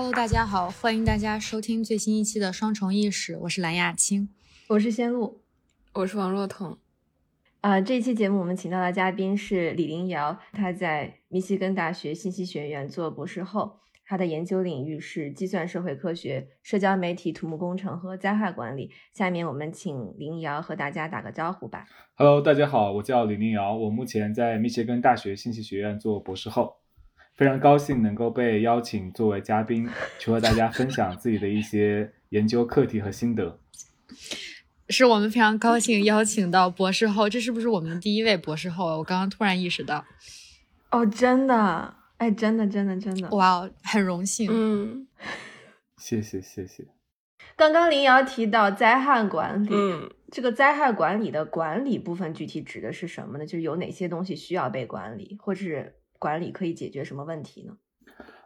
Hello，大家好，欢迎大家收听最新一期的《双重意识》，我是蓝亚青，我是仙露，我是王若彤。啊，这期节目我们请到的嘉宾是李林瑶，他在密西根大学信息学院做博士后，他的研究领域是计算社会科学、社交媒体、土木工程和灾害管理。下面我们请林瑶和大家打个招呼吧。Hello，大家好，我叫李林瑶，我目前在密歇根大学信息学院做博士后，非常高兴能够被邀请作为嘉宾，去和大家分享自己的一些研究课题和心得。是我们非常高兴邀请到博士后，这是不是我们的第一位博士后？我刚刚突然意识到，哦，真的，哎，真的，真的，真的，哇，很荣幸，嗯，谢谢，谢谢。刚刚林瑶提到灾害管理，嗯，这个灾害管理的管理部分具体指的是什么呢？就是有哪些东西需要被管理，或者是管理可以解决什么问题呢？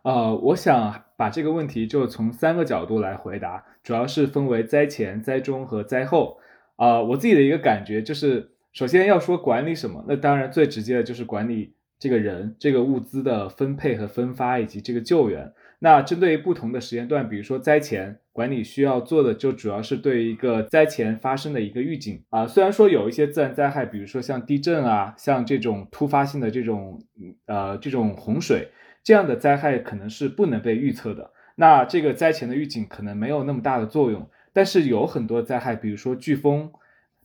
呃，我想把这个问题就从三个角度来回答，主要是分为灾前、灾中和灾后。啊，我自己的一个感觉就是，首先要说管理什么，那当然最直接的就是管理这个人、这个物资的分配和分发以及这个救援。那针对于不同的时间段，比如说灾前管理需要做的，就主要是对一个灾前发生的一个预警啊。虽然说有一些自然灾害，比如说像地震啊，像这种突发性的这种呃这种洪水。这样的灾害可能是不能被预测的，那这个灾前的预警可能没有那么大的作用。但是有很多灾害，比如说飓风，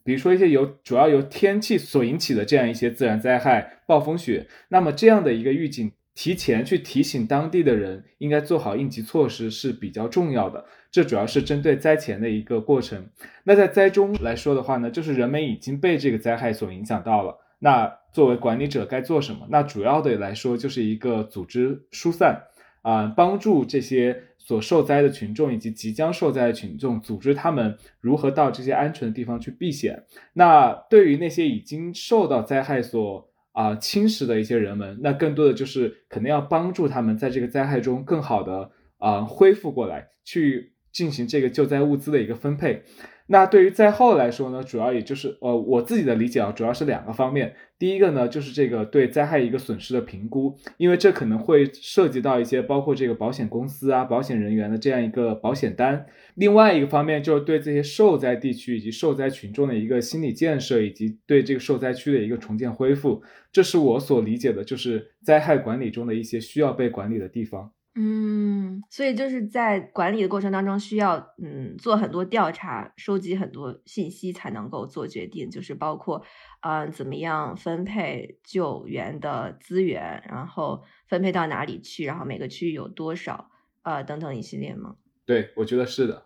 比如说一些由主要由天气所引起的这样一些自然灾害，暴风雪，那么这样的一个预警，提前去提醒当地的人应该做好应急措施是比较重要的。这主要是针对灾前的一个过程。那在灾中来说的话呢，就是人们已经被这个灾害所影响到了。那作为管理者该做什么？那主要的来说就是一个组织疏散啊，帮助这些所受灾的群众以及即将受灾的群众，组织他们如何到这些安全的地方去避险。那对于那些已经受到灾害所啊侵蚀的一些人们，那更多的就是可能要帮助他们在这个灾害中更好的啊恢复过来，去进行这个救灾物资的一个分配。那对于灾后来说呢，主要也就是呃我自己的理解啊，主要是两个方面。第一个呢，就是这个对灾害一个损失的评估，因为这可能会涉及到一些包括这个保险公司啊、保险人员的这样一个保险单。另外一个方面，就是对这些受灾地区以及受灾群众的一个心理建设，以及对这个受灾区的一个重建恢复。这是我所理解的，就是灾害管理中的一些需要被管理的地方。嗯，所以就是在管理的过程当中，需要嗯做很多调查，收集很多信息，才能够做决定。就是包括嗯怎么样分配救援的资源，然后分配到哪里去，然后每个区域有多少呃等等一系列吗？对，我觉得是的。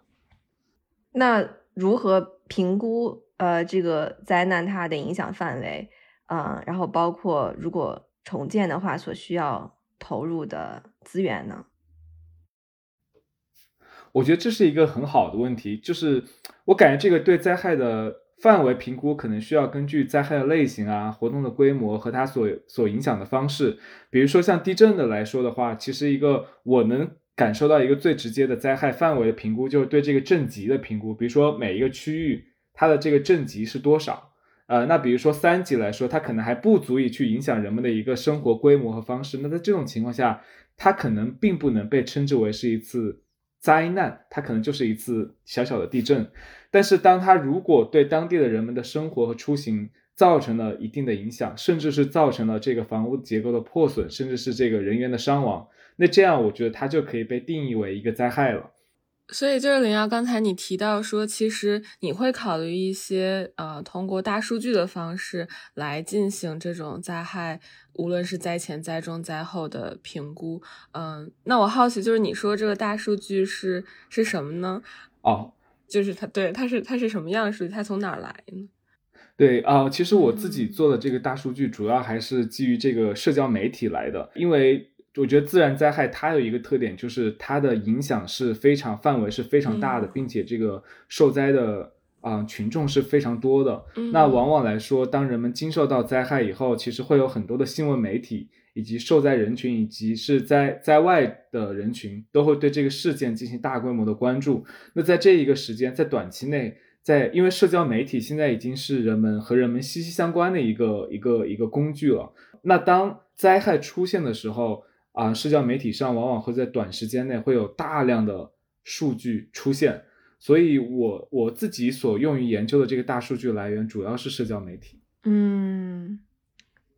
那如何评估呃这个灾难它的影响范围？嗯，然后包括如果重建的话，所需要。投入的资源呢？我觉得这是一个很好的问题，就是我感觉这个对灾害的范围评估，可能需要根据灾害的类型啊、活动的规模和它所所影响的方式。比如说像地震的来说的话，其实一个我能感受到一个最直接的灾害范围的评估，就是对这个震级的评估。比如说每一个区域它的这个震级是多少。呃，那比如说三级来说，它可能还不足以去影响人们的一个生活规模和方式。那在这种情况下，它可能并不能被称之为是一次灾难，它可能就是一次小小的地震。但是，当它如果对当地的人们的生活和出行造成了一定的影响，甚至是造成了这个房屋结构的破损，甚至是这个人员的伤亡，那这样我觉得它就可以被定义为一个灾害了。所以就是林瑶，刚才你提到说，其实你会考虑一些呃，通过大数据的方式来进行这种灾害，无论是灾前、灾中、灾后的评估。嗯，那我好奇，就是你说这个大数据是是什么呢？哦，就是它，对，它是它是什么样的数据？它从哪儿来呢？对啊，其实我自己做的这个大数据，主要还是基于这个社交媒体来的，因为。我觉得自然灾害它有一个特点，就是它的影响是非常范围是非常大的，并且这个受灾的啊群众是非常多的。那往往来说，当人们经受到灾害以后，其实会有很多的新闻媒体以及受灾人群以及是在在外的人群都会对这个事件进行大规模的关注。那在这一个时间，在短期内，在因为社交媒体现在已经是人们和人们息息相关的一个一个一个工具了。那当灾害出现的时候，啊，社交媒体上往往会在短时间内会有大量的数据出现，所以我我自己所用于研究的这个大数据来源主要是社交媒体。嗯，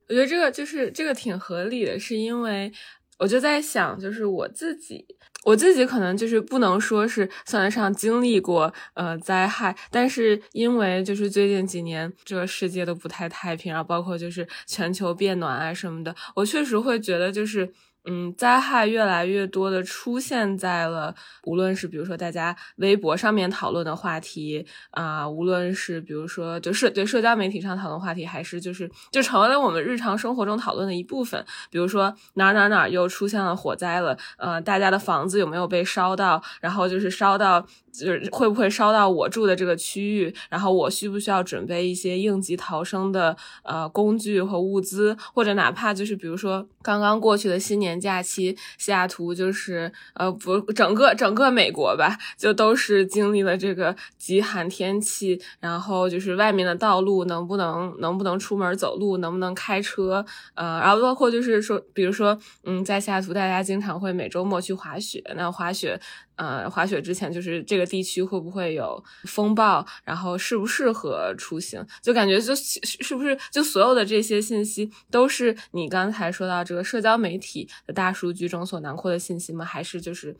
我觉得这个就是这个挺合理的，是因为我就在想，就是我自己，我自己可能就是不能说是算得上经历过呃灾害，但是因为就是最近几年这个世界都不太太平，然后包括就是全球变暖啊什么的，我确实会觉得就是。嗯，灾害越来越多的出现在了，无论是比如说大家微博上面讨论的话题啊，无论是比如说就是对社交媒体上讨论话题，还是就是就成为了我们日常生活中讨论的一部分。比如说哪哪哪又出现了火灾了，呃，大家的房子有没有被烧到？然后就是烧到。就是会不会烧到我住的这个区域？然后我需不需要准备一些应急逃生的呃工具和物资？或者哪怕就是比如说刚刚过去的新年假期，西雅图就是呃不整个整个美国吧，就都是经历了这个极寒天气。然后就是外面的道路能不能能不能出门走路，能不能开车？呃，然后包括就是说，比如说嗯，在西雅图大家经常会每周末去滑雪，那滑雪。呃，滑雪之前就是这个地区会不会有风暴，然后适不适合出行，就感觉就是不是就所有的这些信息都是你刚才说到这个社交媒体的大数据中所囊括的信息吗？还是就是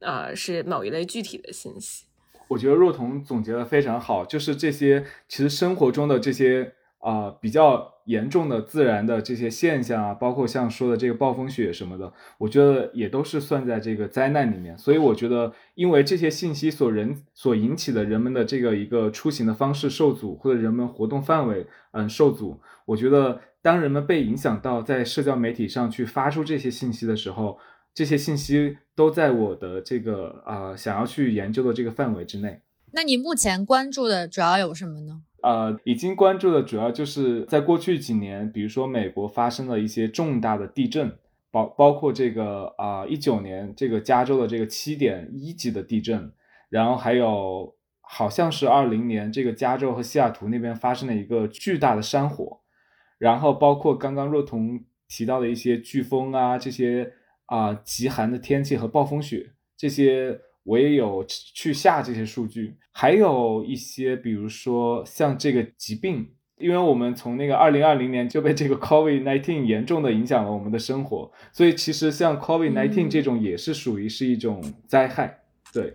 呃是某一类具体的信息？我觉得若彤总结的非常好，就是这些其实生活中的这些。啊，比较严重的自然的这些现象啊，包括像说的这个暴风雪什么的，我觉得也都是算在这个灾难里面。所以我觉得，因为这些信息所人所引起的人们的这个一个出行的方式受阻，或者人们活动范围嗯受阻，我觉得当人们被影响到在社交媒体上去发出这些信息的时候，这些信息都在我的这个啊想要去研究的这个范围之内。那你目前关注的主要有什么呢？呃，已经关注的主要就是在过去几年，比如说美国发生了一些重大的地震，包包括这个啊一九年这个加州的这个七点一级的地震，然后还有好像是二零年这个加州和西雅图那边发生了一个巨大的山火，然后包括刚刚若彤提到的一些飓风啊这些啊极寒的天气和暴风雪这些。我也有去下这些数据，还有一些，比如说像这个疾病，因为我们从那个二零二零年就被这个 COVID nineteen 严重的影响了我们的生活，所以其实像 COVID nineteen 这种也是属于是一种灾害，对。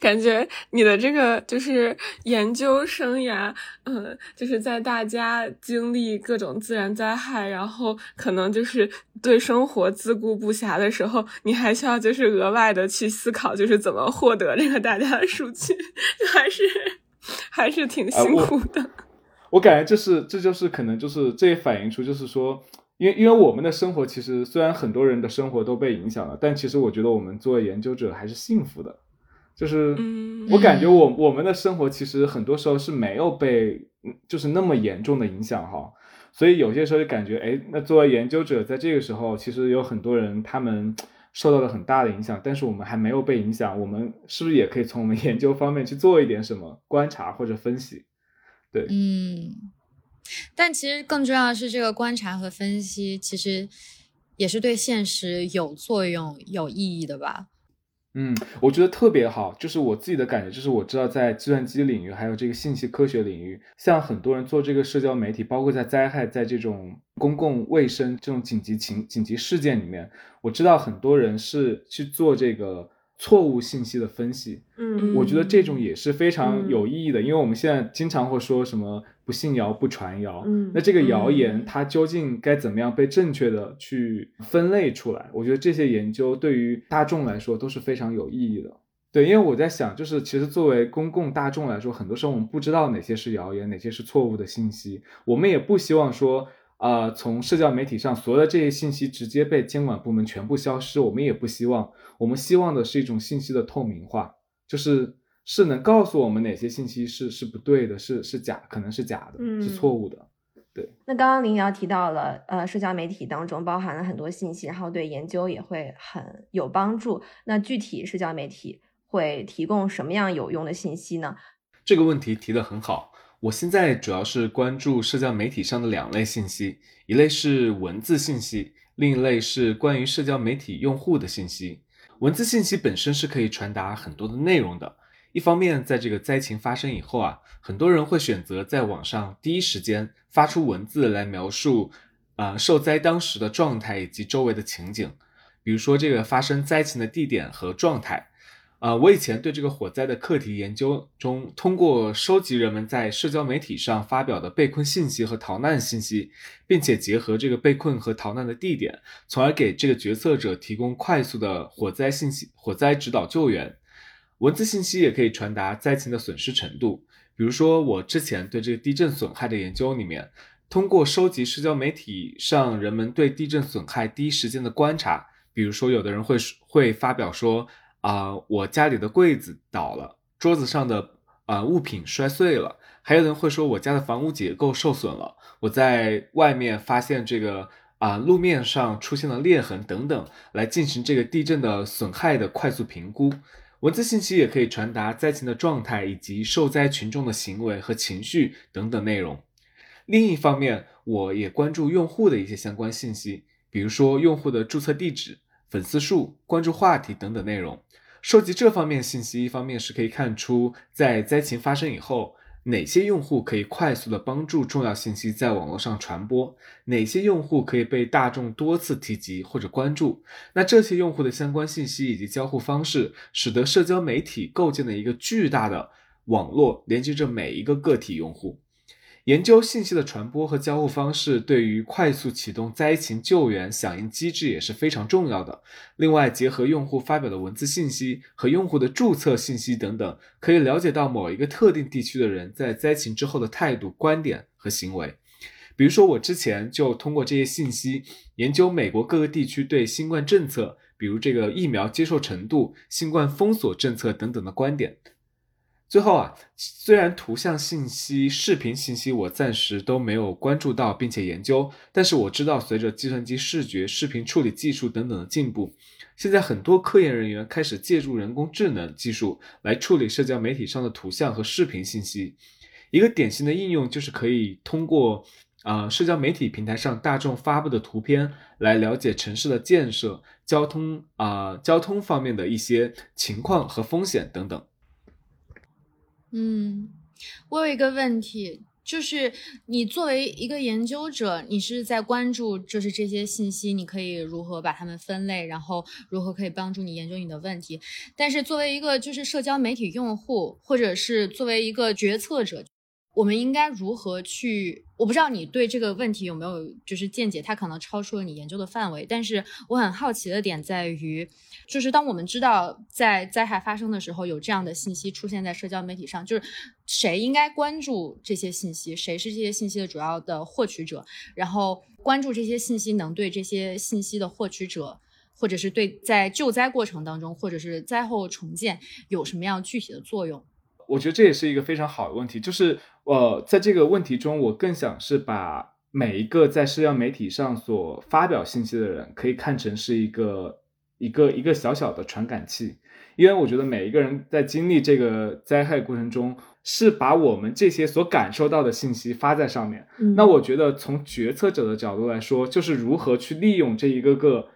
感觉你的这个就是研究生涯，嗯，就是在大家经历各种自然灾害，然后可能就是对生活自顾不暇的时候，你还需要就是额外的去思考，就是怎么获得这个大家的数据，还是还是挺辛苦的。我感觉这是这就是可能就是这也反映出就是说，因为因为我们的生活其实虽然很多人的生活都被影响了，但其实我觉得我们作为研究者还是幸福的。就是我感觉我我们的生活其实很多时候是没有被就是那么严重的影响哈，所以有些时候就感觉哎，那作为研究者在这个时候，其实有很多人他们受到了很大的影响，但是我们还没有被影响，我们是不是也可以从我们 研究方面去做一点什么观察或者分析？对，嗯，但其实更重要的是这个观察和分析，其实也是对现实有作用、有意义的吧。嗯，我觉得特别好，就是我自己的感觉，就是我知道在计算机领域，还有这个信息科学领域，像很多人做这个社交媒体，包括在灾害，在这种公共卫生这种紧急情紧急事件里面，我知道很多人是去做这个。错误信息的分析，嗯，我觉得这种也是非常有意义的，因为我们现在经常会说什么不信谣不传谣，嗯，那这个谣言它究竟该怎么样被正确的去分类出来？我觉得这些研究对于大众来说都是非常有意义的。对，因为我在想，就是其实作为公共大众来说，很多时候我们不知道哪些是谣言，哪些是错误的信息，我们也不希望说。啊，从社交媒体上所有的这些信息直接被监管部门全部消失，我们也不希望。我们希望的是一种信息的透明化，就是是能告诉我们哪些信息是是不对的，是是假，可能是假的，是错误的。对。那刚刚林瑶提到了，呃，社交媒体当中包含了很多信息，然后对研究也会很有帮助。那具体社交媒体会提供什么样有用的信息呢？这个问题提得很好。我现在主要是关注社交媒体上的两类信息，一类是文字信息，另一类是关于社交媒体用户的信息。文字信息本身是可以传达很多的内容的。一方面，在这个灾情发生以后啊，很多人会选择在网上第一时间发出文字来描述，啊，受灾当时的状态以及周围的情景，比如说这个发生灾情的地点和状态。啊，我以前对这个火灾的课题研究中，通过收集人们在社交媒体上发表的被困信息和逃难信息，并且结合这个被困和逃难的地点，从而给这个决策者提供快速的火灾信息、火灾指导救援。文字信息也可以传达灾情的损失程度，比如说我之前对这个地震损害的研究里面，通过收集社交媒体上人们对地震损害第一时间的观察，比如说有的人会会发表说。啊，我家里的柜子倒了，桌子上的啊物品摔碎了，还有人会说我家的房屋结构受损了，我在外面发现这个啊路面上出现了裂痕等等，来进行这个地震的损害的快速评估。文字信息也可以传达灾情的状态以及受灾群众的行为和情绪等等内容。另一方面，我也关注用户的一些相关信息，比如说用户的注册地址、粉丝数、关注话题等等内容。收集这方面信息，一方面是可以看出在灾情发生以后，哪些用户可以快速的帮助重要信息在网络上传播，哪些用户可以被大众多次提及或者关注。那这些用户的相关信息以及交互方式，使得社交媒体构建了一个巨大的网络，连接着每一个个体用户。研究信息的传播和交互方式，对于快速启动灾情救援响应机制也是非常重要的。另外，结合用户发表的文字信息和用户的注册信息等等，可以了解到某一个特定地区的人在灾情之后的态度、观点和行为。比如说，我之前就通过这些信息研究美国各个地区对新冠政策，比如这个疫苗接受程度、新冠封锁政策等等的观点。最后啊，虽然图像信息、视频信息我暂时都没有关注到并且研究，但是我知道，随着计算机视觉、视频处理技术等等的进步，现在很多科研人员开始借助人工智能技术来处理社交媒体上的图像和视频信息。一个典型的应用就是可以通过啊社交媒体平台上大众发布的图片来了解城市的建设、交通啊交通方面的一些情况和风险等等。嗯，我有一个问题，就是你作为一个研究者，你是在关注就是这些信息，你可以如何把它们分类，然后如何可以帮助你研究你的问题。但是作为一个就是社交媒体用户，或者是作为一个决策者。我们应该如何去？我不知道你对这个问题有没有就是见解，它可能超出了你研究的范围。但是我很好奇的点在于，就是当我们知道在灾害发生的时候有这样的信息出现在社交媒体上，就是谁应该关注这些信息？谁是这些信息的主要的获取者？然后关注这些信息能对这些信息的获取者，或者是对在救灾过程当中，或者是灾后重建有什么样具体的作用？我觉得这也是一个非常好的问题，就是呃，在这个问题中，我更想是把每一个在社交媒体上所发表信息的人，可以看成是一个一个一个小小的传感器，因为我觉得每一个人在经历这个灾害过程中，是把我们这些所感受到的信息发在上面。那我觉得从决策者的角度来说，就是如何去利用这一个个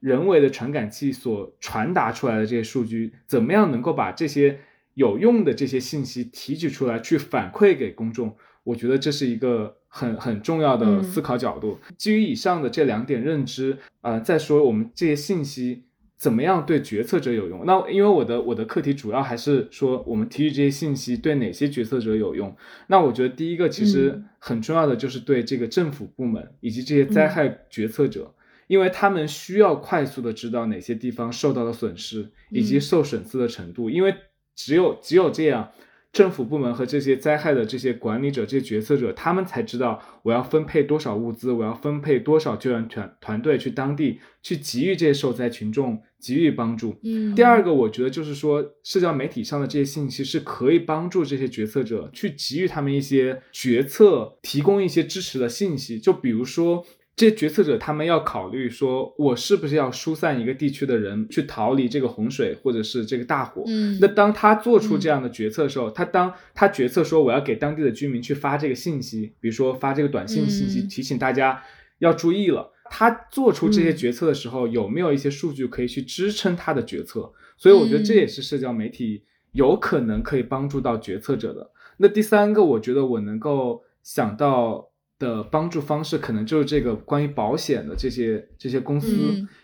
人为的传感器所传达出来的这些数据，怎么样能够把这些。有用的这些信息提取出来，去反馈给公众，我觉得这是一个很很重要的思考角度。基于以上的这两点认知，呃，再说我们这些信息怎么样对决策者有用？那因为我的我的课题主要还是说，我们提取这些信息对哪些决策者有用？那我觉得第一个其实很重要的就是对这个政府部门以及这些灾害决策者，因为他们需要快速的知道哪些地方受到了损失以及受损失的程度，因为。只有只有这样，政府部门和这些灾害的这些管理者、这些决策者，他们才知道我要分配多少物资，我要分配多少救援团团队去当地去给予这些受灾群众给予帮助。嗯，第二个，我觉得就是说，社交媒体上的这些信息是可以帮助这些决策者去给予他们一些决策提供一些支持的信息，就比如说。这些决策者他们要考虑说，我是不是要疏散一个地区的人去逃离这个洪水或者是这个大火？嗯，那当他做出这样的决策的时候，他当他决策说我要给当地的居民去发这个信息，比如说发这个短信信息提醒大家要注意了。他做出这些决策的时候，有没有一些数据可以去支撑他的决策？所以我觉得这也是社交媒体有可能可以帮助到决策者的。那第三个，我觉得我能够想到的帮助方式，可能就是这个关于保险的这些这些公司，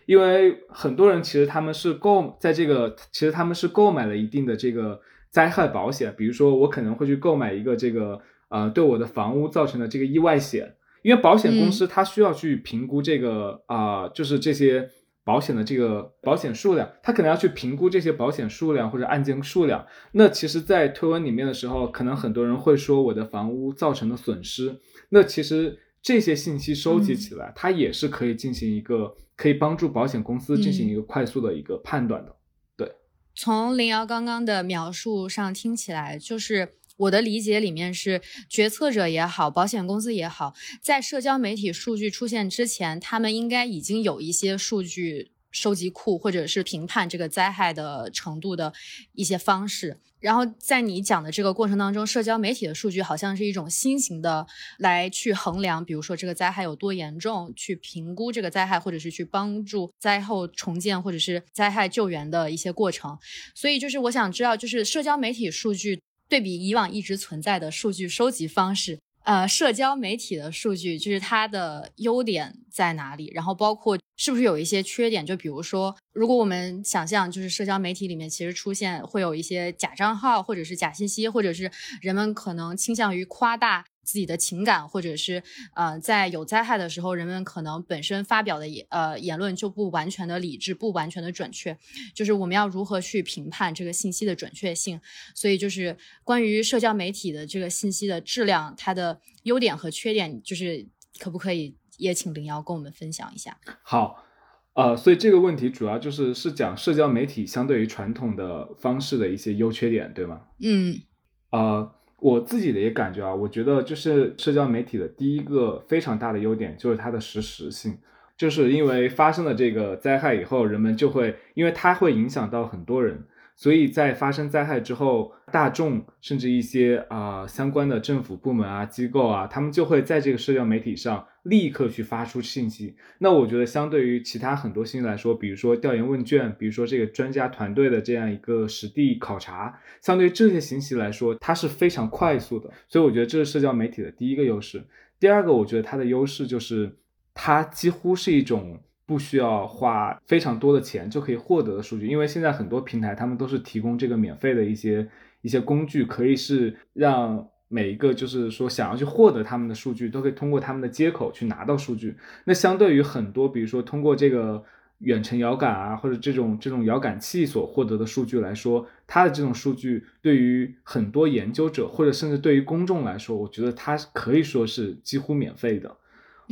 因为很多人其实他们是购在这个，其实他们是购买了一定的这个灾害保险，比如说我可能会去购买一个这个呃对我的房屋造成的这个意外险。因为保险公司它需要去评估这个啊，就是这些保险的这个保险数量，他可能要去评估这些保险数量或者案件数量。那其实，在推文里面的时候，可能很多人会说我的房屋造成的损失。那其实这些信息收集起来，它也是可以进行一个可以帮助保险公司进行一个快速的一个判断的。对，从林瑶刚刚的描述上听起来，就是。我的理解里面是，决策者也好，保险公司也好，在社交媒体数据出现之前，他们应该已经有一些数据收集库，或者是评判这个灾害的程度的一些方式。然后在你讲的这个过程当中，社交媒体的数据好像是一种新型的来去衡量，比如说这个灾害有多严重，去评估这个灾害，或者是去帮助灾后重建或者是灾害救援的一些过程。所以就是我想知道，就是社交媒体数据。对比以往一直存在的数据收集方式，呃，社交媒体的数据就是它的优点在哪里？然后包括是不是有一些缺点？就比如说，如果我们想象就是社交媒体里面其实出现会有一些假账号，或者是假信息，或者是人们可能倾向于夸大。自己的情感，或者是呃，在有灾害的时候，人们可能本身发表的言呃言论就不完全的理智，不完全的准确。就是我们要如何去评判这个信息的准确性？所以就是关于社交媒体的这个信息的质量，它的优点和缺点，就是可不可以也请林瑶跟我们分享一下？好，呃，所以这个问题主要就是是讲社交媒体相对于传统的方式的一些优缺点，对吗？嗯，啊。我自己的一个感觉啊，我觉得就是社交媒体的第一个非常大的优点就是它的实时性，就是因为发生了这个灾害以后，人们就会因为它会影响到很多人。所以在发生灾害之后，大众甚至一些啊相关的政府部门啊机构啊，他们就会在这个社交媒体上立刻去发出信息。那我觉得相对于其他很多信息来说，比如说调研问卷，比如说这个专家团队的这样一个实地考察，相对于这些信息来说，它是非常快速的。所以我觉得这是社交媒体的第一个优势。第二个，我觉得它的优势就是它几乎是一种。不需要花非常多的钱就可以获得的数据，因为现在很多平台他们都是提供这个免费的一些一些工具，可以是让每一个就是说想要去获得他们的数据，都可以通过他们的接口去拿到数据。那相对于很多，比如说通过这个远程遥感啊，或者这种这种遥感器所获得的数据来说，它的这种数据对于很多研究者或者甚至对于公众来说，我觉得它可以说是几乎免费的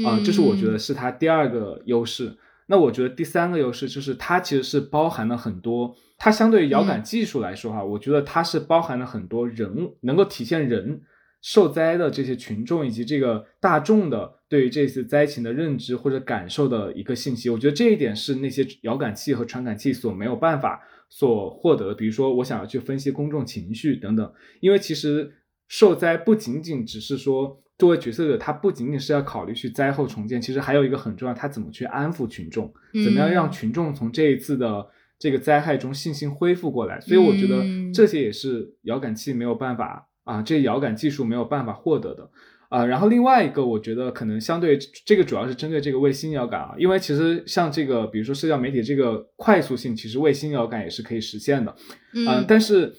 啊，这是我觉得是它第二个优势。那我觉得第三个优势就是它其实是包含了很多，它相对于遥感技术来说哈，我觉得它是包含了很多人能够体现人受灾的这些群众以及这个大众的对于这次灾情的认知或者感受的一个信息。我觉得这一点是那些遥感器和传感器所没有办法所获得的。比如说，我想要去分析公众情绪等等，因为其实受灾不仅仅只是说。作为决策者，他不仅仅是要考虑去灾后重建，其实还有一个很重要，他怎么去安抚群众，怎么样让群众从这一次的这个灾害中信心恢复过来。所以我觉得这些也是遥感器没有办法啊，这遥感技术没有办法获得的啊。然后另外一个，我觉得可能相对这个主要是针对这个卫星遥感啊，因为其实像这个，比如说社交媒体这个快速性，其实卫星遥感也是可以实现的，嗯，但是。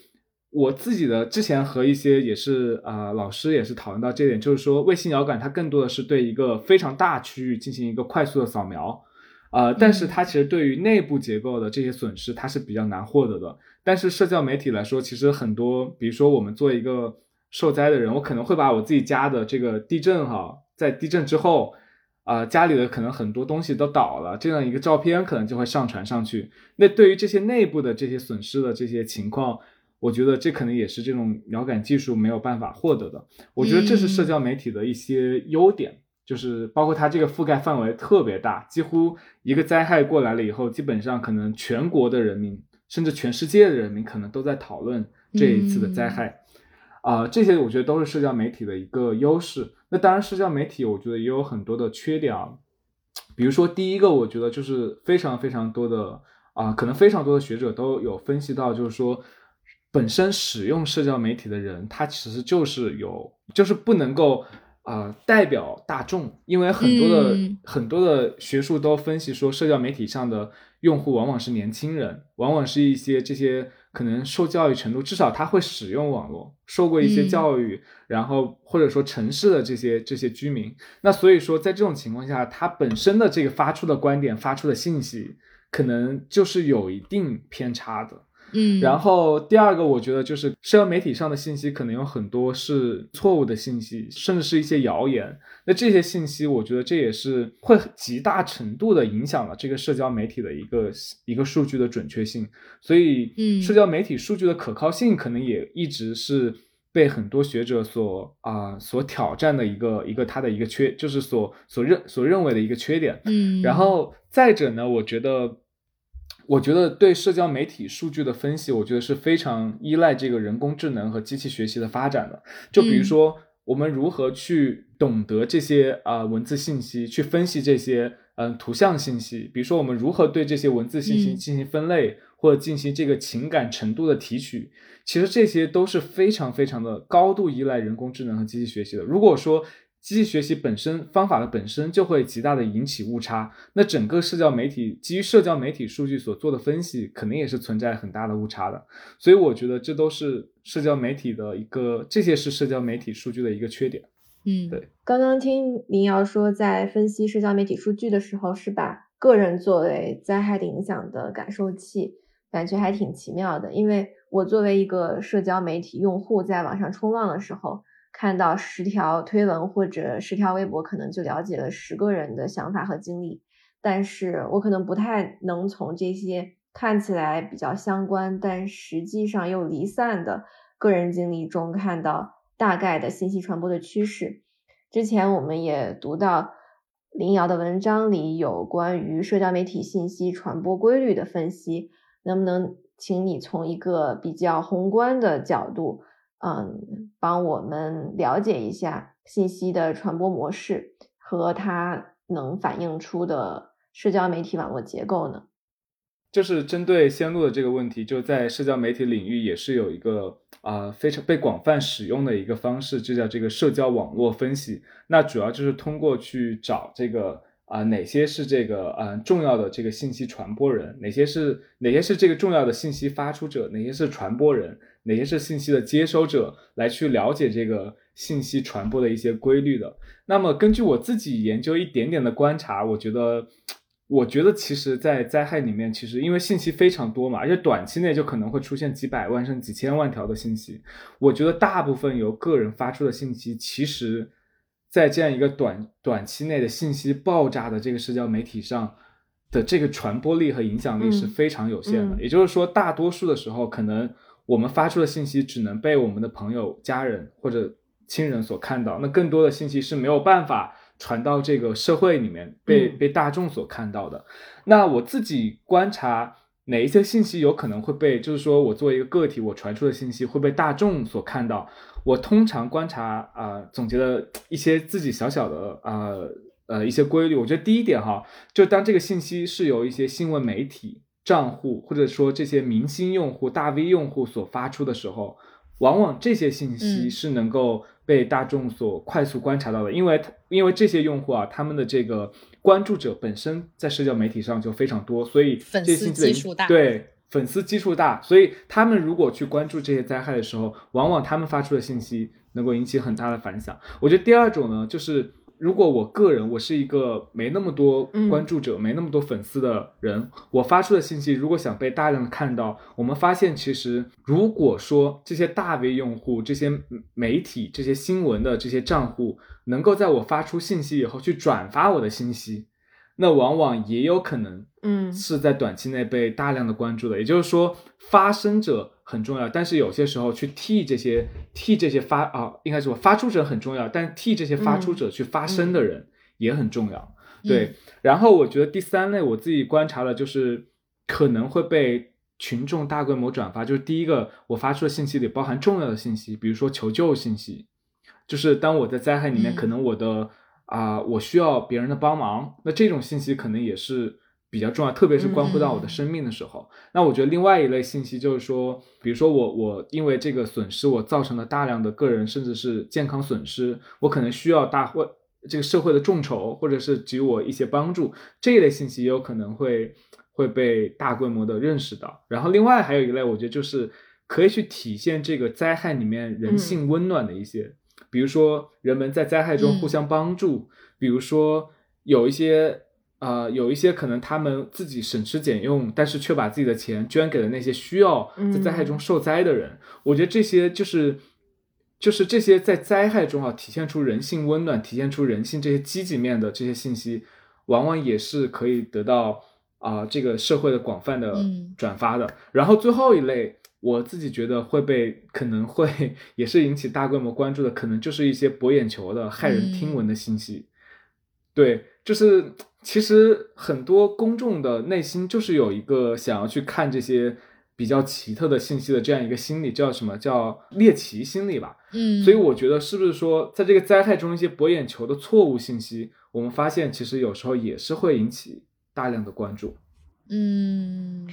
我自己的之前和一些也是啊老师也是讨论到这点，就是说卫星遥感它更多的是对一个非常大区域进行一个快速的扫描，啊，但是它其实对于内部结构的这些损失它是比较难获得的。但是社交媒体来说，其实很多，比如说我们做一个受灾的人，我可能会把我自己家的这个地震哈，在地震之后，啊家里的可能很多东西都倒了，这样一个照片可能就会上传上去。那对于这些内部的这些损失的这些情况。我觉得这可能也是这种遥感技术没有办法获得的。我觉得这是社交媒体的一些优点，就是包括它这个覆盖范围特别大，几乎一个灾害过来了以后，基本上可能全国的人民，甚至全世界的人民可能都在讨论这一次的灾害。啊，这些我觉得都是社交媒体的一个优势。那当然，社交媒体我觉得也有很多的缺点啊。比如说第一个，我觉得就是非常非常多的啊，可能非常多的学者都有分析到，就是说本身使用社交媒体的人，他其实就是有，就是不能够。啊，代表大众，因为很多的很多的学术都分析说，社交媒体上的用户往往是年轻人，往往是一些这些可能受教育程度，至少他会使用网络，受过一些教育，然后或者说城市的这些这些居民。那所以说，在这种情况下，他本身的这个发出的观点、发出的信息，可能就是有一定偏差的。嗯，然后第二个，我觉得就是社交媒体上的信息可能有很多是错误的信息，甚至是一些谣言。那这些信息，我觉得这也是会极大程度的影响了这个社交媒体的一个一个数据的准确性。所以，嗯，社交媒体数据的可靠性可能也一直是被很多学者所啊所挑战的一个一个它的一个缺，就是所所认所认为的一个缺点。嗯，然后再者呢，我觉得。我觉得对社交媒体数据的分析，我觉得是非常依赖这个人工智能和机器学习的发展的。就比如说，我们如何去懂得这些啊文字信息，去分析这些嗯图像信息。比如说，我们如何对这些文字信息进行分类，或者进行这个情感程度的提取，其实这些都是非常非常的高度依赖人工智能和机器学习的。如果说，机器学习本身方法的本身就会极大的引起误差，那整个社交媒体基于社交媒体数据所做的分析，肯定也是存在很大的误差的。所以我觉得这都是社交媒体的一个，这些是社交媒体数据的一个缺点。嗯，对。刚刚听林瑶说，在分析社交媒体数据的时候，是把个人作为灾害的影响的感受器，感觉还挺奇妙的。因为我作为一个社交媒体用户，在网上冲浪的时候。看到十条推文或者十条微博，可能就了解了十个人的想法和经历，但是我可能不太能从这些看起来比较相关，但实际上又离散的个人经历中看到大概的信息传播的趋势。之前我们也读到林瑶的文章里有关于社交媒体信息传播规律的分析，能不能请你从一个比较宏观的角度？嗯，帮我们了解一下信息的传播模式和它能反映出的社交媒体网络结构呢？就是针对先路的这个问题，就在社交媒体领域也是有一个啊非常被广泛使用的一个方式，就叫这个社交网络分析。那主要就是通过去找这个。啊，哪些是这个嗯重要的这个信息传播人？哪些是哪些是这个重要的信息发出者？哪些是传播人？哪些是信息的接收者？来去了解这个信息传播的一些规律的。那么根据我自己研究一点点的观察，我觉得，我觉得其实，在灾害里面，其实因为信息非常多嘛，而且短期内就可能会出现几百万甚至几千万条的信息。我觉得大部分由个人发出的信息，其实。在这样一个短短期内的信息爆炸的这个社交媒体上的这个传播力和影响力是非常有限的。也就是说，大多数的时候，可能我们发出的信息只能被我们的朋友、家人或者亲人所看到，那更多的信息是没有办法传到这个社会里面被被大众所看到的。那我自己观察。哪一些信息有可能会被，就是说我作为一个个体，我传出的信息会被大众所看到？我通常观察啊，总结了一些自己小小的啊呃一些规律。我觉得第一点哈，就当这个信息是由一些新闻媒体账户或者说这些明星用户、大 V 用户所发出的时候，往往这些信息是能够被大众所快速观察到的，因为因为这些用户啊，他们的这个。关注者本身在社交媒体上就非常多，所以粉丝基数大。对，粉丝基数大，所以他们如果去关注这些灾害的时候，往往他们发出的信息能够引起很大的反响。我觉得第二种呢，就是如果我个人我是一个没那么多关注者、没那么多粉丝的人，我发出的信息如果想被大量的看到，我们发现其实如果说这些大 V 用户、这些媒体、这些新闻的这些账户。能够在我发出信息以后去转发我的信息，那往往也有可能，嗯，是在短期内被大量的关注的。也就是说，发声者很重要，但是有些时候去替这些替这些发啊，应该说发出者很重要，但替这些发出者去发声的人也很重要。对，然后我觉得第三类我自己观察了，就是可能会被群众大规模转发，就是第一个我发出的信息里包含重要的信息，比如说求救信息。就是当我在灾害里面，可能我的啊，我需要别人的帮忙，那这种信息可能也是比较重要，特别是关乎到我的生命的时候。那我觉得另外一类信息就是说，比如说我我因为这个损失，我造成了大量的个人甚至是健康损失，我可能需要大会这个社会的众筹，或者是给予我一些帮助，这一类信息也有可能会会被大规模的认识到。然后另外还有一类，我觉得就是可以去体现这个灾害里面人性温暖的一些。比如说，人们在灾害中互相帮助；比如说，有一些呃，有一些可能他们自己省吃俭用，但是却把自己的钱捐给了那些需要在灾害中受灾的人。我觉得这些就是，就是这些在灾害中啊体现出人性温暖、体现出人性这些积极面的这些信息，往往也是可以得到啊这个社会的广泛的转发的。然后最后一类。我自己觉得会被可能会也是引起大规模关注的，可能就是一些博眼球的、骇人听闻的信息。对，就是其实很多公众的内心就是有一个想要去看这些比较奇特的信息的这样一个心理，叫什么叫猎奇心理吧？嗯，所以我觉得是不是说，在这个灾害中一些博眼球的错误信息，我们发现其实有时候也是会引起大量的关注。嗯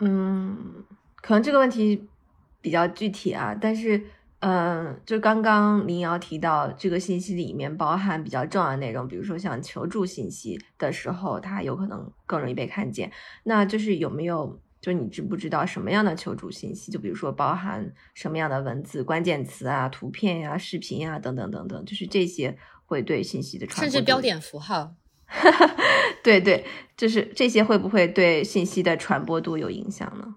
嗯。可能这个问题比较具体啊，但是，嗯，就刚刚林瑶提到这个信息里面包含比较重要的内容，比如说像求助信息的时候，它有可能更容易被看见。那就是有没有，就你知不知道什么样的求助信息？就比如说包含什么样的文字、关键词啊、图片呀、视频呀等等等等，就是这些会对信息的传播，甚至标点符号。对对，就是这些会不会对信息的传播度有影响呢？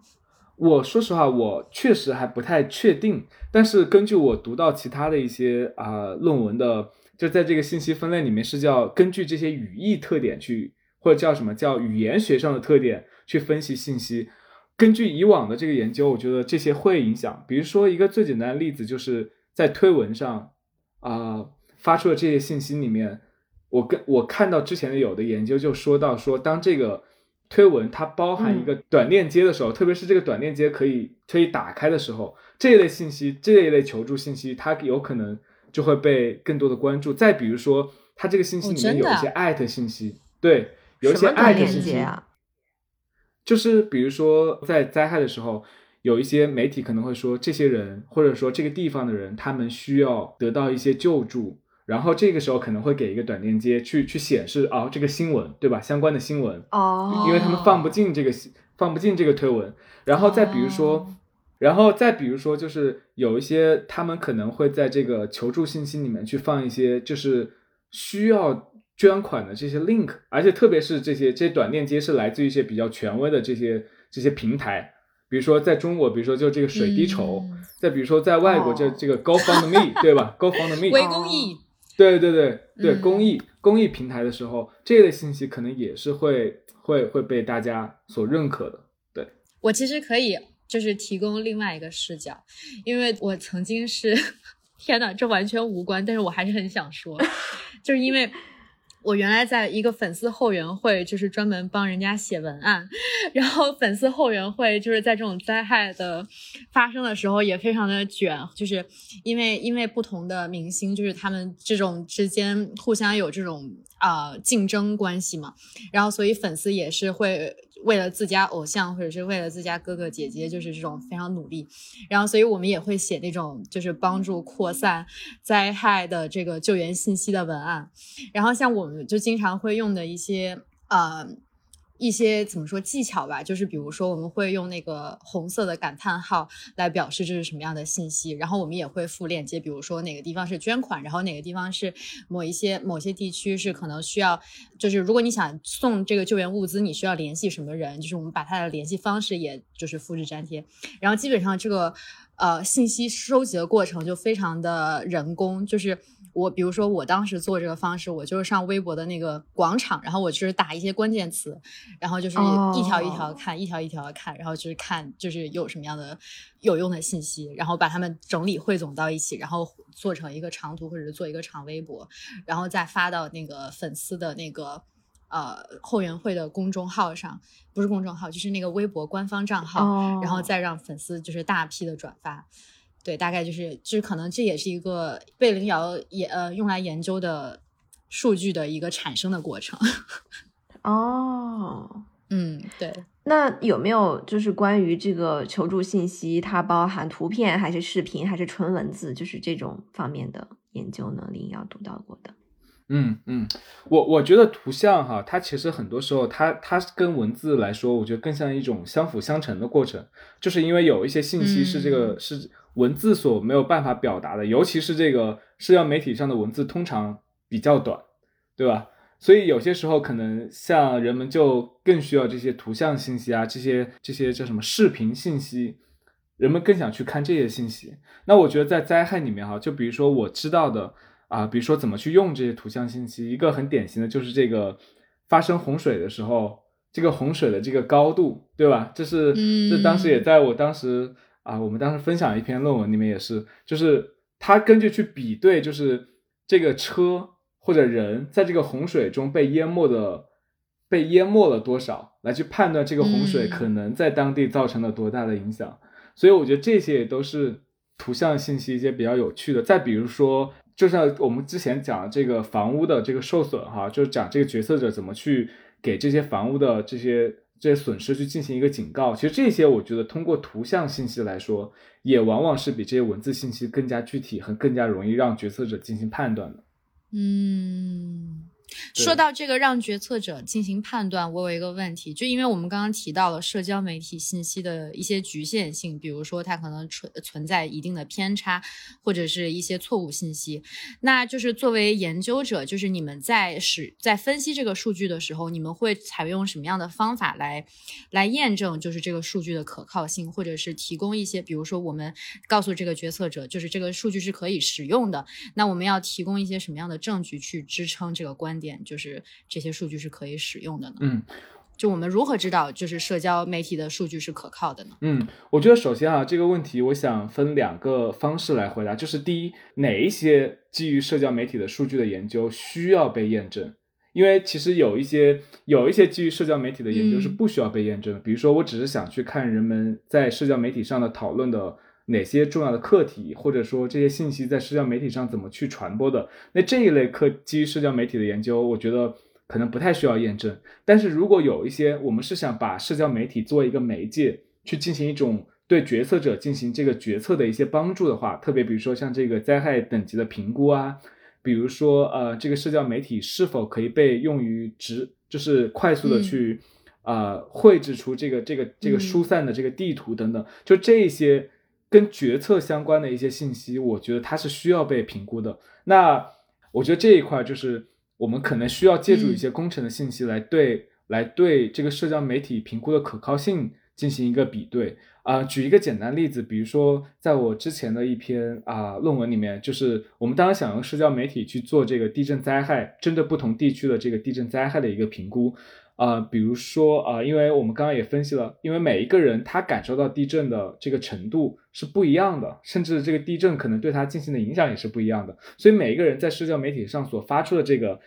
我说实话，我确实还不太确定。但是根据我读到其他的一些啊论文的，就在这个信息分类里面是叫根据这些语义特点去，或者叫什么叫语言学上的特点去分析信息。根据以往的这个研究，我觉得这些会影响。比如说一个最简单的例子，就是在推文上啊发出的这些信息里面，我跟我看到之前的有的研究就说到说，当这个。推文它包含一个短链接的时候，特别是这个短链接可以可以打开的时候，这一类信息，这一类求助信息，它有可能就会被更多的关注。再比如说，它这个信息里面有一些艾特信息，对，有一些艾特信息啊，就是比如说在灾害的时候，有一些媒体可能会说，这些人或者说这个地方的人，他们需要得到一些救助。然后这个时候可能会给一个短链接去去显示啊这个新闻对吧相关的新闻哦，因为他们放不进这个放不进这个推文，然后再比如说，然后再比如说就是有一些他们可能会在这个求助信息里面去放一些就是需要捐款的这些 link，而且特别是这些这些短链接是来自于一些比较权威的这些这些平台，比如说在中国，比如说就这个水滴筹，再比如说在外国就这个 Go Fund Me 对吧？Go Fund Me 微公益。对对对对，公益公益平台的时候，这类信息可能也是会会会被大家所认可的。对我其实可以就是提供另外一个视角，因为我曾经是，天呐，这完全无关，但是我还是很想说，就是因为。我原来在一个粉丝后援会，就是专门帮人家写文案，然后粉丝后援会就是在这种灾害的发生的时候也非常的卷，就是因为因为不同的明星，就是他们这种之间互相有这种啊竞争关系嘛，然后所以粉丝也是会。为了自家偶像，或者是为了自家哥哥姐姐，就是这种非常努力。然后，所以我们也会写那种就是帮助扩散灾害的这个救援信息的文案。然后，像我们就经常会用的一些呃。一些怎么说技巧吧，就是比如说我们会用那个红色的感叹号来表示这是什么样的信息，然后我们也会附链接，比如说哪个地方是捐款，然后哪个地方是某一些某些地区是可能需要，就是如果你想送这个救援物资，你需要联系什么人，就是我们把他的联系方式也就是复制粘贴，然后基本上这个呃信息收集的过程就非常的人工，就是。我比如说，我当时做这个方式，我就是上微博的那个广场，然后我就是打一些关键词，然后就是一条一条看，一条一条看，然后就是看就是有什么样的有用的信息，然后把它们整理汇总到一起，然后做成一个长图或者是做一个长微博，然后再发到那个粉丝的那个呃后援会的公众号上，不是公众号，就是那个微博官方账号，然后再让粉丝就是大批的转发。对，大概就是就是可能这也是一个被林瑶也呃用来研究的数据的一个产生的过程。哦，嗯，对。那有没有就是关于这个求助信息，它包含图片还是视频还是纯文字，就是这种方面的研究呢？林瑶读到过的。嗯嗯，我我觉得图像哈，它其实很多时候它它跟文字来说，我觉得更像一种相辅相成的过程，就是因为有一些信息是这个是文字所没有办法表达的，尤其是这个社交媒体上的文字通常比较短，对吧？所以有些时候可能像人们就更需要这些图像信息啊，这些这些叫什么视频信息，人们更想去看这些信息。那我觉得在灾害里面哈，就比如说我知道的啊，比如说怎么去用这些图像信息，一个很典型的就是这个发生洪水的时候，这个洪水的这个高度，对吧？这是这当时也在我当时啊，我们当时分享一篇论文里面也是，就是他根据去比对，就是这个车。或者人在这个洪水中被淹没的，被淹没了多少，来去判断这个洪水可能在当地造成了多大的影响。所以我觉得这些也都是图像信息一些比较有趣的。再比如说，就像我们之前讲的这个房屋的这个受损哈，就是讲这个决策者怎么去给这些房屋的这些这些损失去进行一个警告。其实这些我觉得通过图像信息来说，也往往是比这些文字信息更加具体和更加容易让决策者进行判断的。嗯，说到这个让决策者进行判断，我有一个问题，就因为我们刚刚提到了社交媒体信息的一些局限性，比如说它可能存存在一定的偏差，或者是一些错误信息。那就是作为研究者，就是你们在使在分析这个数据的时候，你们会采用什么样的方法来来验证就是这个数据的可靠性，或者是提供一些，比如说我们告诉这个决策者，就是这个数据是可以使用的，那我们要提供一些什么样的？证据去支撑这个观点，就是这些数据是可以使用的呢。嗯，就我们如何知道就是社交媒体的数据是可靠的呢？嗯，我觉得首先啊，这个问题我想分两个方式来回答。就是第一，哪一些基于社交媒体的数据的研究需要被验证？因为其实有一些有一些基于社交媒体的研究是不需要被验证的。比如说，我只是想去看人们在社交媒体上的讨论的。哪些重要的课题，或者说这些信息在社交媒体上怎么去传播的？那这一类课基于社交媒体的研究，我觉得可能不太需要验证。但是如果有一些我们是想把社交媒体作为一个媒介，去进行一种对决策者进行这个决策的一些帮助的话，特别比如说像这个灾害等级的评估啊，比如说呃这个社交媒体是否可以被用于直，就是快速的去啊绘制出这个这个这个疏散的这个地图等等，就这些。跟决策相关的一些信息，我觉得它是需要被评估的。那我觉得这一块就是我们可能需要借助一些工程的信息来对来对这个社交媒体评估的可靠性进行一个比对啊。举一个简单例子，比如说在我之前的一篇啊论文里面，就是我们当时想用社交媒体去做这个地震灾害针对不同地区的这个地震灾害的一个评估。啊，比如说啊，因为我们刚刚也分析了，因为每一个人他感受到地震的这个程度是不一样的，甚至这个地震可能对他进行的影响也是不一样的，所以每一个人在社交媒体上所发出的这个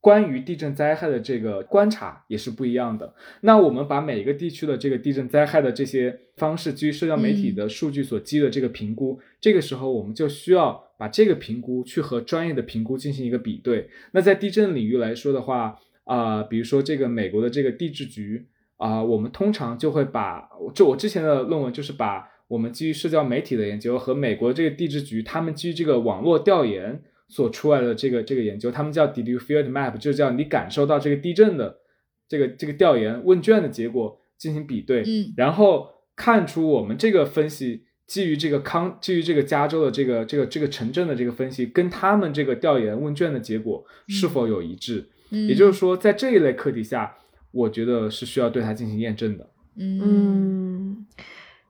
关于地震灾害的这个观察也是不一样的。那我们把每一个地区的这个地震灾害的这些方式基于社交媒体的数据所基的这个评估，这个时候我们就需要把这个评估去和专业的评估进行一个比对。那在地震领域来说的话，啊，比如说这个美国的这个地质局啊，我们通常就会把，就我之前的论文就是把我们基于社交媒体的研究和美国这个地质局他们基于这个网络调研所出来的这个这个研究，他们叫 Did you feel the map？就叫你感受到这个地震的这个这个调研问卷的结果进行比对，嗯，然后看出我们这个分析基于这个康基于这个加州的这个这个这个城镇的这个分析跟他们这个调研问卷的结果是否有一致。也就是说，在这一类课题下，我觉得是需要对它进行验证的。嗯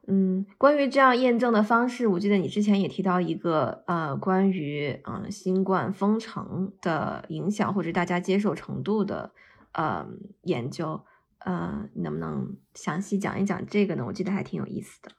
嗯，关于这样验证的方式，我记得你之前也提到一个呃，关于嗯新冠封城的影响或者大家接受程度的呃研究，呃，能不能详细讲一讲这个呢？我记得还挺有意思的。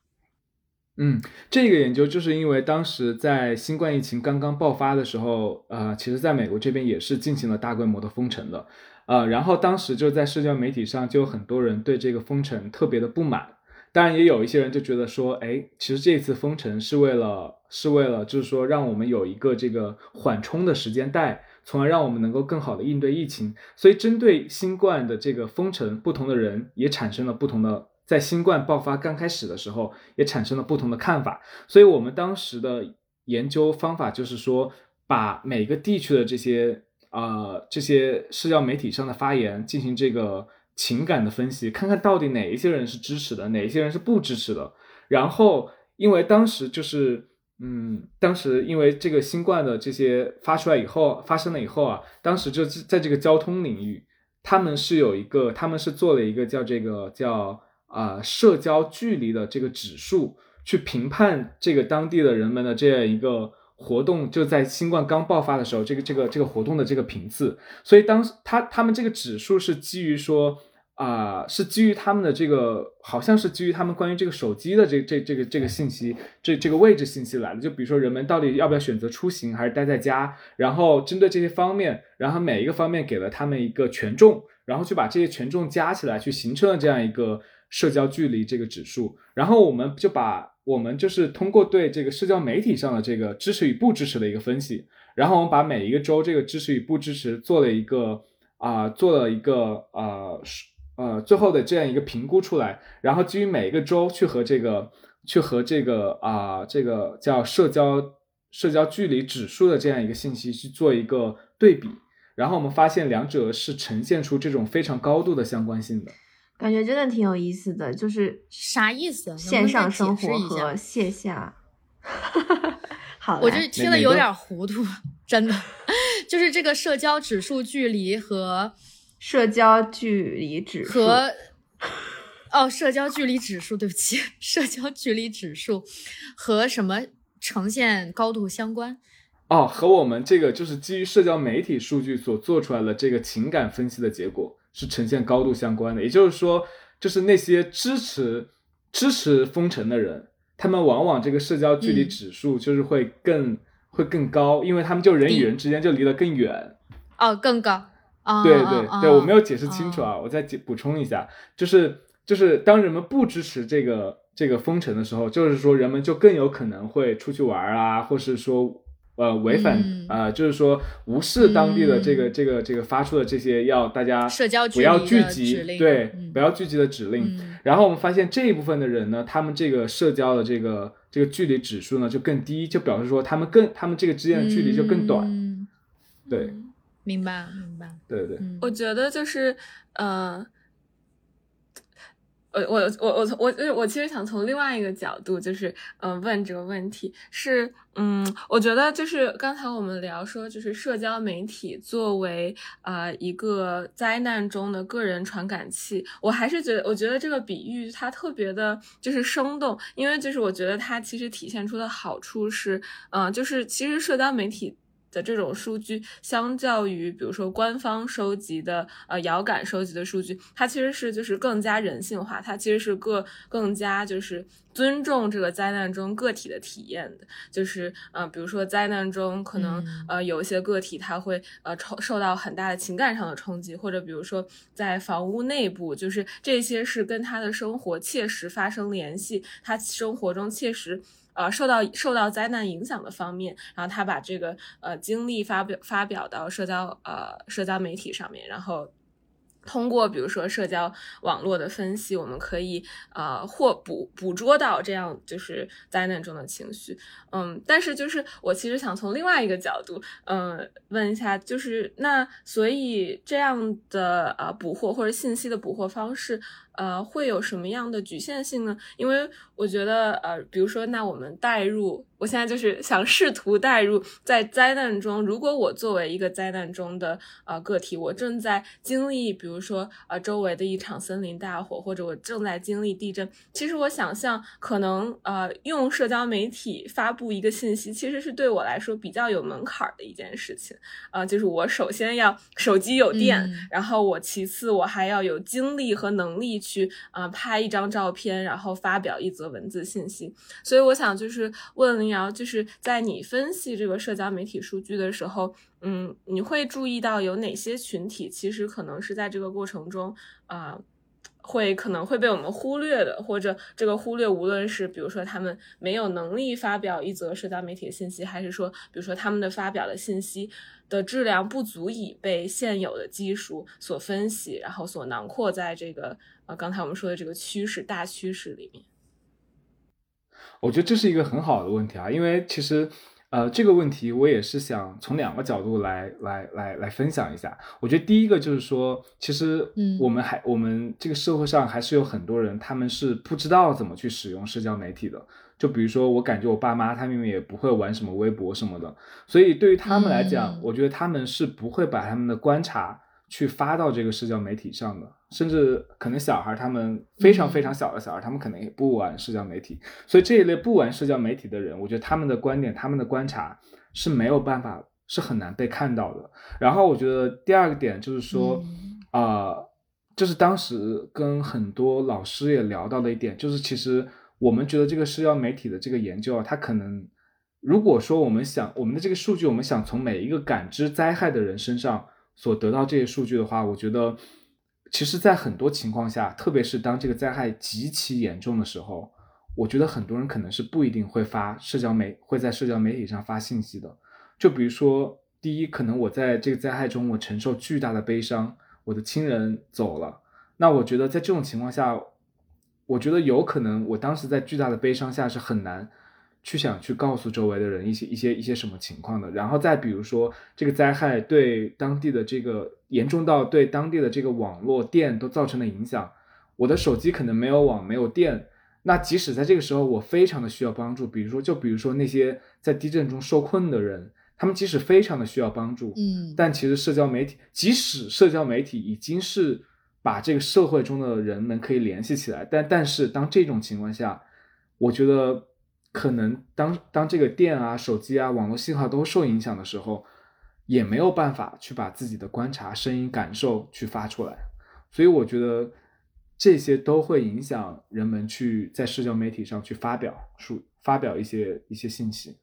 嗯，这个研究就是因为当时在新冠疫情刚刚爆发的时候，呃，其实在美国这边也是进行了大规模的封城的，呃，然后当时就在社交媒体上就有很多人对这个封城特别的不满，当然也有一些人就觉得说，哎，其实这次封城是为了是为了就是说让我们有一个这个缓冲的时间带。从而让我们能够更好的应对疫情。所以，针对新冠的这个封城，不同的人也产生了不同的，在新冠爆发刚开始的时候，也产生了不同的看法。所以我们当时的研究方法就是说，把每个地区的这些呃这些社交媒体上的发言进行这个情感的分析，看看到底哪一些人是支持的，哪一些人是不支持的。然后，因为当时就是。嗯，当时因为这个新冠的这些发出来以后，发生了以后啊，当时就在这个交通领域，他们是有一个，他们是做了一个叫这个叫啊社交距离的这个指数，去评判这个当地的人们的这样一个活动，就在新冠刚爆发的时候，这个这个这个活动的这个频次，所以当他他们这个指数是基于说。啊，是基于他们的这个，好像是基于他们关于这个手机的这这这个这个信息，这这个位置信息来的。就比如说人们到底要不要选择出行，还是待在家，然后针对这些方面，然后每一个方面给了他们一个权重，然后去把这些权重加起来，去形成了这样一个社交距离这个指数。然后我们就把我们就是通过对这个社交媒体上的这个支持与不支持的一个分析，然后我们把每一个州这个支持与不支持做了一个啊，做了一个呃。呃，最后的这样一个评估出来，然后基于每一个州去和这个去和这个啊这个叫社交社交距离指数的这样一个信息去做一个对比，然后我们发现两者是呈现出这种非常高度的相关性的，感觉真的挺有意思的，就是啥意思？线上生活和线下，好，我就听得有点糊涂，真的，就是这个社交指数距离和。社交距离指数和哦，社交距离指数，对不起，社交距离指数和什么呈现高度相关？哦，和我们这个就是基于社交媒体数据所做出来的这个情感分析的结果是呈现高度相关的。也就是说，就是那些支持支持封城的人，他们往往这个社交距离指数就是会更会更高，因为他们就人与人之间就离得更远。哦，更高。对对对，我没有解释清楚啊，我再补补充一下，就是就是当人们不支持这个这个封城的时候，就是说人们就更有可能会出去玩啊，或是说呃违反啊，就是说无视当地的这个这个这个发出的这些要大家社交不要聚集，对，不要聚集的指令。然后我们发现这一部分的人呢，他们这个社交的这个这个距离指数呢就更低，就表示说他们更他们这个之间的距离就更短，对。明白，明白。对对，我觉得就是，呃，我我我我我我我其实想从另外一个角度，就是嗯问这个问题是，嗯，我觉得就是刚才我们聊说，就是社交媒体作为啊一个灾难中的个人传感器，我还是觉得，我觉得这个比喻它特别的就是生动，因为就是我觉得它其实体现出的好处是，嗯，就是其实社交媒体。的这种数据，相较于比如说官方收集的呃遥感收集的数据，它其实是就是更加人性化，它其实是更更加就是尊重这个灾难中个体的体验的，就是呃比如说灾难中可能呃有一些个体他会呃受受到很大的情感上的冲击，或者比如说在房屋内部，就是这些是跟他的生活切实发生联系，他生活中切实。呃，受到受到灾难影响的方面，然后他把这个呃经历发表发表到社交呃社交媒体上面，然后。通过比如说社交网络的分析，我们可以呃或捕捕捉到这样就是灾难中的情绪，嗯，但是就是我其实想从另外一个角度，嗯，问一下，就是那所以这样的呃捕获或者信息的捕获方式，呃，会有什么样的局限性呢？因为我觉得呃，比如说那我们带入。我现在就是想试图代入在灾难中，如果我作为一个灾难中的呃个体，我正在经历，比如说呃周围的一场森林大火，或者我正在经历地震，其实我想象可能呃用社交媒体发布一个信息，其实是对我来说比较有门槛的一件事情啊，就是我首先要手机有电，然后我其次我还要有精力和能力去去啊拍一张照片，然后发表一则文字信息，所以我想就是问。林瑶就是在你分析这个社交媒体数据的时候，嗯，你会注意到有哪些群体其实可能是在这个过程中啊会可能会被我们忽略的，或者这个忽略，无论是比如说他们没有能力发表一则社交媒体的信息，还是说，比如说他们的发表的信息的质量不足以被现有的技术所分析，然后所囊括在这个呃刚才我们说的这个趋势大趋势里面。我觉得这是一个很好的问题啊，因为其实。呃，这个问题我也是想从两个角度来来来来分享一下。我觉得第一个就是说，其实嗯我们还我们这个社会上还是有很多人，他们是不知道怎么去使用社交媒体的。就比如说，我感觉我爸妈他们也不会玩什么微博什么的，所以对于他们来讲，我觉得他们是不会把他们的观察。去发到这个社交媒体上的，甚至可能小孩他们非常非常小的小孩，他们可能也不玩社交媒体。所以这一类不玩社交媒体的人，我觉得他们的观点、他们的观察是没有办法，是很难被看到的。然后我觉得第二个点就是说，啊，就是当时跟很多老师也聊到的一点，就是其实我们觉得这个社交媒体的这个研究啊，它可能如果说我们想我们的这个数据，我们想从每一个感知灾害的人身上。所得到这些数据的话，我觉得，其实，在很多情况下，特别是当这个灾害极其严重的时候，我觉得很多人可能是不一定会发社交媒，会在社交媒体上发信息的。就比如说，第一，可能我在这个灾害中，我承受巨大的悲伤，我的亲人走了，那我觉得在这种情况下，我觉得有可能，我当时在巨大的悲伤下是很难。去想去告诉周围的人一些一些一些什么情况的，然后再比如说这个灾害对当地的这个严重到对当地的这个网络电都造成了影响，我的手机可能没有网没有电，那即使在这个时候我非常的需要帮助，比如说就比如说那些在地震中受困的人，他们即使非常的需要帮助，嗯，但其实社交媒体即使社交媒体已经是把这个社会中的人们可以联系起来，但但是当这种情况下，我觉得。可能当当这个电啊、手机啊、网络信号都受影响的时候，也没有办法去把自己的观察、声音、感受去发出来，所以我觉得这些都会影响人们去在社交媒体上去发表、数发表一些一些信息。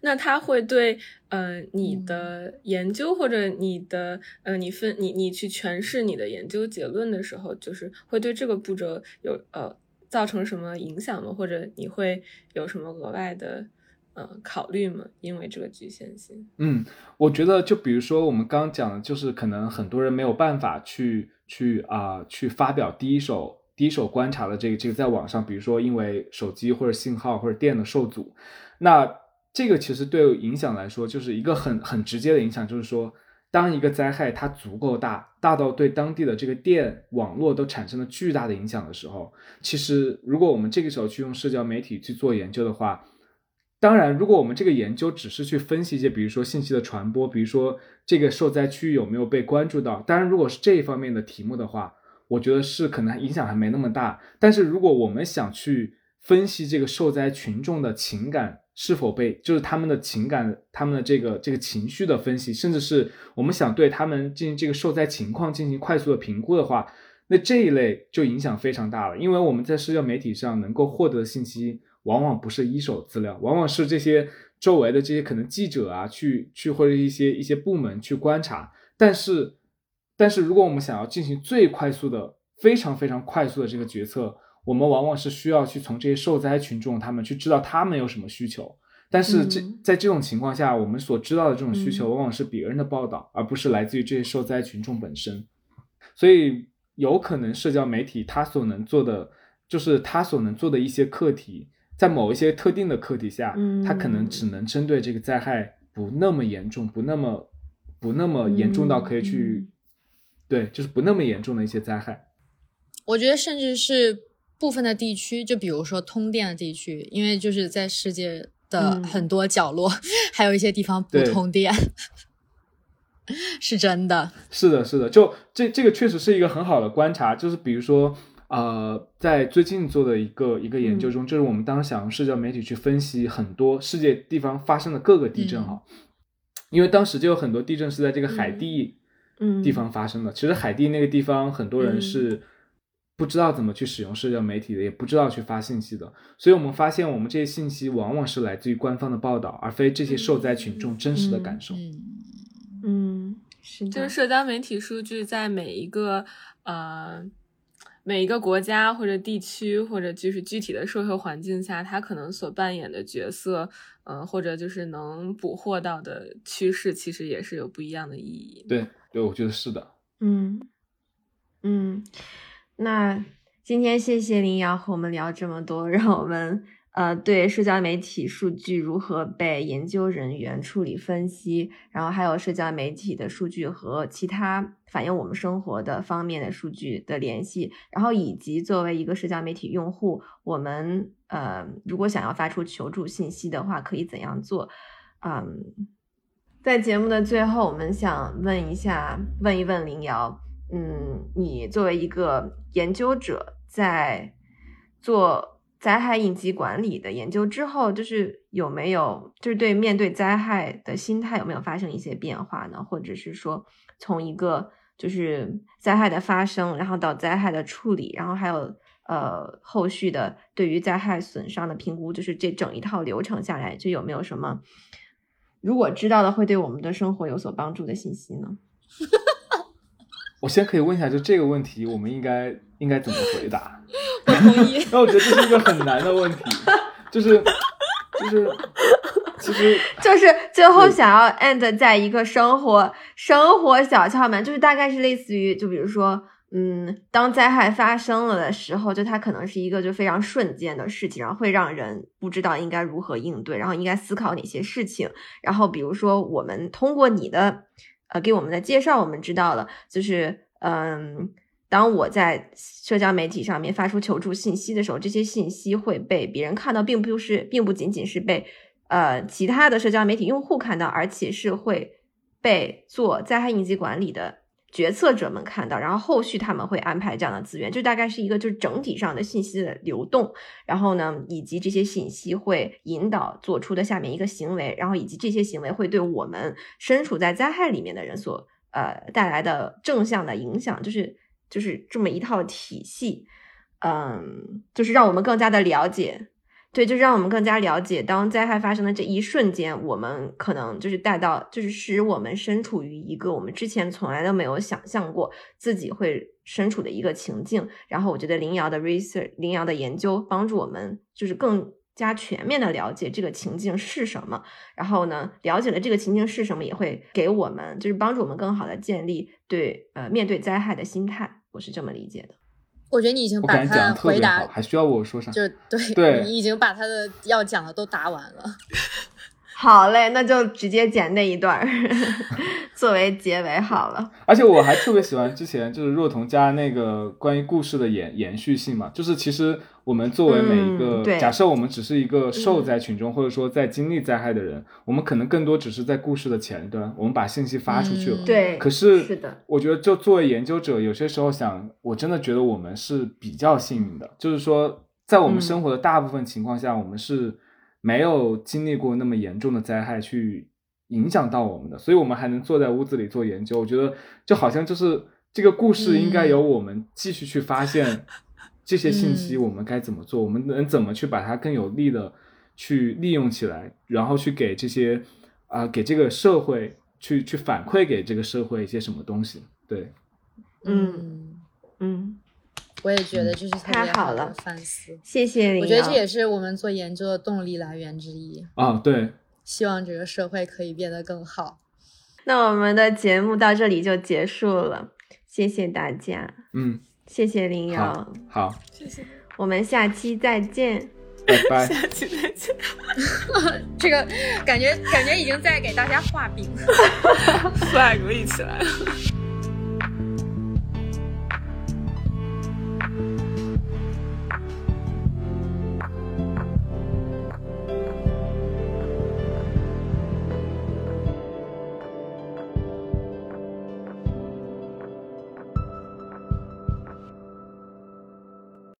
那他会对呃你的研究或者你的呃你分你你去诠释你的研究结论的时候，就是会对这个步骤有呃。造成什么影响吗？或者你会有什么额外的呃考虑吗？因为这个局限性。嗯，我觉得就比如说我们刚刚讲的，就是可能很多人没有办法去去啊去发表第一手第一手观察的这个这个在网上，比如说因为手机或者信号或者电的受阻，那这个其实对影响来说就是一个很很直接的影响，就是说。当一个灾害它足够大，大到对当地的这个电网络都产生了巨大的影响的时候，其实如果我们这个时候去用社交媒体去做研究的话，当然，如果我们这个研究只是去分析一些，比如说信息的传播，比如说这个受灾区域有没有被关注到，当然，如果是这一方面的题目的话，我觉得是可能影响还没那么大。但是如果我们想去分析这个受灾群众的情感，是否被就是他们的情感、他们的这个这个情绪的分析，甚至是我们想对他们进行这个受灾情况进行快速的评估的话，那这一类就影响非常大了。因为我们在社交媒体上能够获得的信息，往往不是一手资料，往往是这些周围的这些可能记者啊，去去或者一些一些部门去观察。但是，但是如果我们想要进行最快速的、非常非常快速的这个决策，我们往往是需要去从这些受灾群众他们去知道他们有什么需求，但是这在这种情况下，我们所知道的这种需求往往是别人的报道，而不是来自于这些受灾群众本身。所以有可能社交媒体它所能做的，就是它所能做的一些课题，在某一些特定的课题下，它可能只能针对这个灾害不那么严重、不那么不那么严重到可以去，对，就是不那么严重的一些灾害。我觉得甚至是。部分的地区，就比如说通电的地区，因为就是在世界的很多角落，还有一些地方不通电，是真的。是的，是的，就这这个确实是一个很好的观察。就是比如说，呃，在最近做的一个一个研究中，就是我们当时想用社交媒体去分析很多世界地方发生的各个地震哈，因为当时就有很多地震是在这个海地地方发生的。其实海地那个地方，很多人是。不知道怎么去使用社交媒体的，也不知道去发信息的，所以我们发现，我们这些信息往往是来自于官方的报道，而非这些受灾群众真实的感受。嗯，嗯是就是社交媒体数据在每一个呃每一个国家或者地区或者就是具体的社会环境下，它可能所扮演的角色，嗯，或者就是能捕获到的趋势，其实也是有不一样的意义。对，对，我觉得是的。嗯嗯，那今天谢谢林瑶和我们聊这么多，让我们。呃，对社交媒体数据如何被研究人员处理分析，然后还有社交媒体的数据和其他反映我们生活的方面的数据的联系，然后以及作为一个社交媒体用户，我们呃如果想要发出求助信息的话，可以怎样做？嗯，在节目的最后，我们想问一下，问一问林瑶，嗯，你作为一个研究者，在做。灾害应急管理的研究之后，就是有没有就是对面对灾害的心态有没有发生一些变化呢？或者是说，从一个就是灾害的发生，然后到灾害的处理，然后还有呃后续的对于灾害损伤的评估，就是这整一套流程下来，就有没有什么如果知道的会对我们的生活有所帮助的信息呢？我先可以问一下，就这个问题，我们应该应该怎么回答？我同意。那我觉得这是一个很难的问题，就是就是其实 就是最后想要 end 在一个生活生活小窍门，就是大概是类似于，就比如说，嗯，当灾害发生了的时候，就它可能是一个就非常瞬间的事情，然后会让人不知道应该如何应对，然后应该思考哪些事情。然后比如说，我们通过你的呃给我们的介绍，我们知道了，就是嗯。当我在社交媒体上面发出求助信息的时候，这些信息会被别人看到，并不是，并不仅仅是被呃其他的社交媒体用户看到，而且是会被做灾害应急管理的决策者们看到，然后后续他们会安排这样的资源，就大概是一个就是整体上的信息的流动，然后呢，以及这些信息会引导做出的下面一个行为，然后以及这些行为会对我们身处在灾害里面的人所呃带来的正向的影响，就是。就是这么一套体系，嗯，就是让我们更加的了解，对，就是让我们更加了解，当灾害发生的这一瞬间，我们可能就是带到，就是使我们身处于一个我们之前从来都没有想象过自己会身处的一个情境。然后，我觉得林瑶的 research，林瑶的研究帮助我们，就是更加全面的了解这个情境是什么。然后呢，了解了这个情境是什么，也会给我们，就是帮助我们更好的建立对呃面对灾害的心态。我是这么理解的，我觉得你已经把他回答，还需要我说啥？就 对，对你已经把他的要讲的都答完了。好嘞，那就直接剪那一段 作为结尾好了。而且我还特别喜欢之前就是若彤家那个关于故事的延延续性嘛，就是其实我们作为每一个，假设我们只是一个受灾群众，或者说在经历灾害的人，我们可能更多只是在故事的前端，我们把信息发出去了。对，可是是的，我觉得就作为研究者，有些时候想，我真的觉得我们是比较幸运的，就是说在我们生活的大部分情况下，我们是。没有经历过那么严重的灾害去影响到我们的，所以我们还能坐在屋子里做研究。我觉得就好像就是这个故事应该由我们继续去发现这些信息，我们该怎么做，我们能怎么去把它更有力的去利用起来，然后去给这些啊给这个社会去去反馈给这个社会一些什么东西。对，嗯嗯。我也觉得这是太好了，反思。谢谢你。我觉得这也是我们做研究的动力来源之一啊。对，希望这个社会可以变得更好。那我们的节目到这里就结束了，谢谢大家。嗯，谢谢林瑶。好，谢谢。我们下期再见。拜拜。下期再见。这个感觉感觉已经在给大家画饼了。flag 立起来了。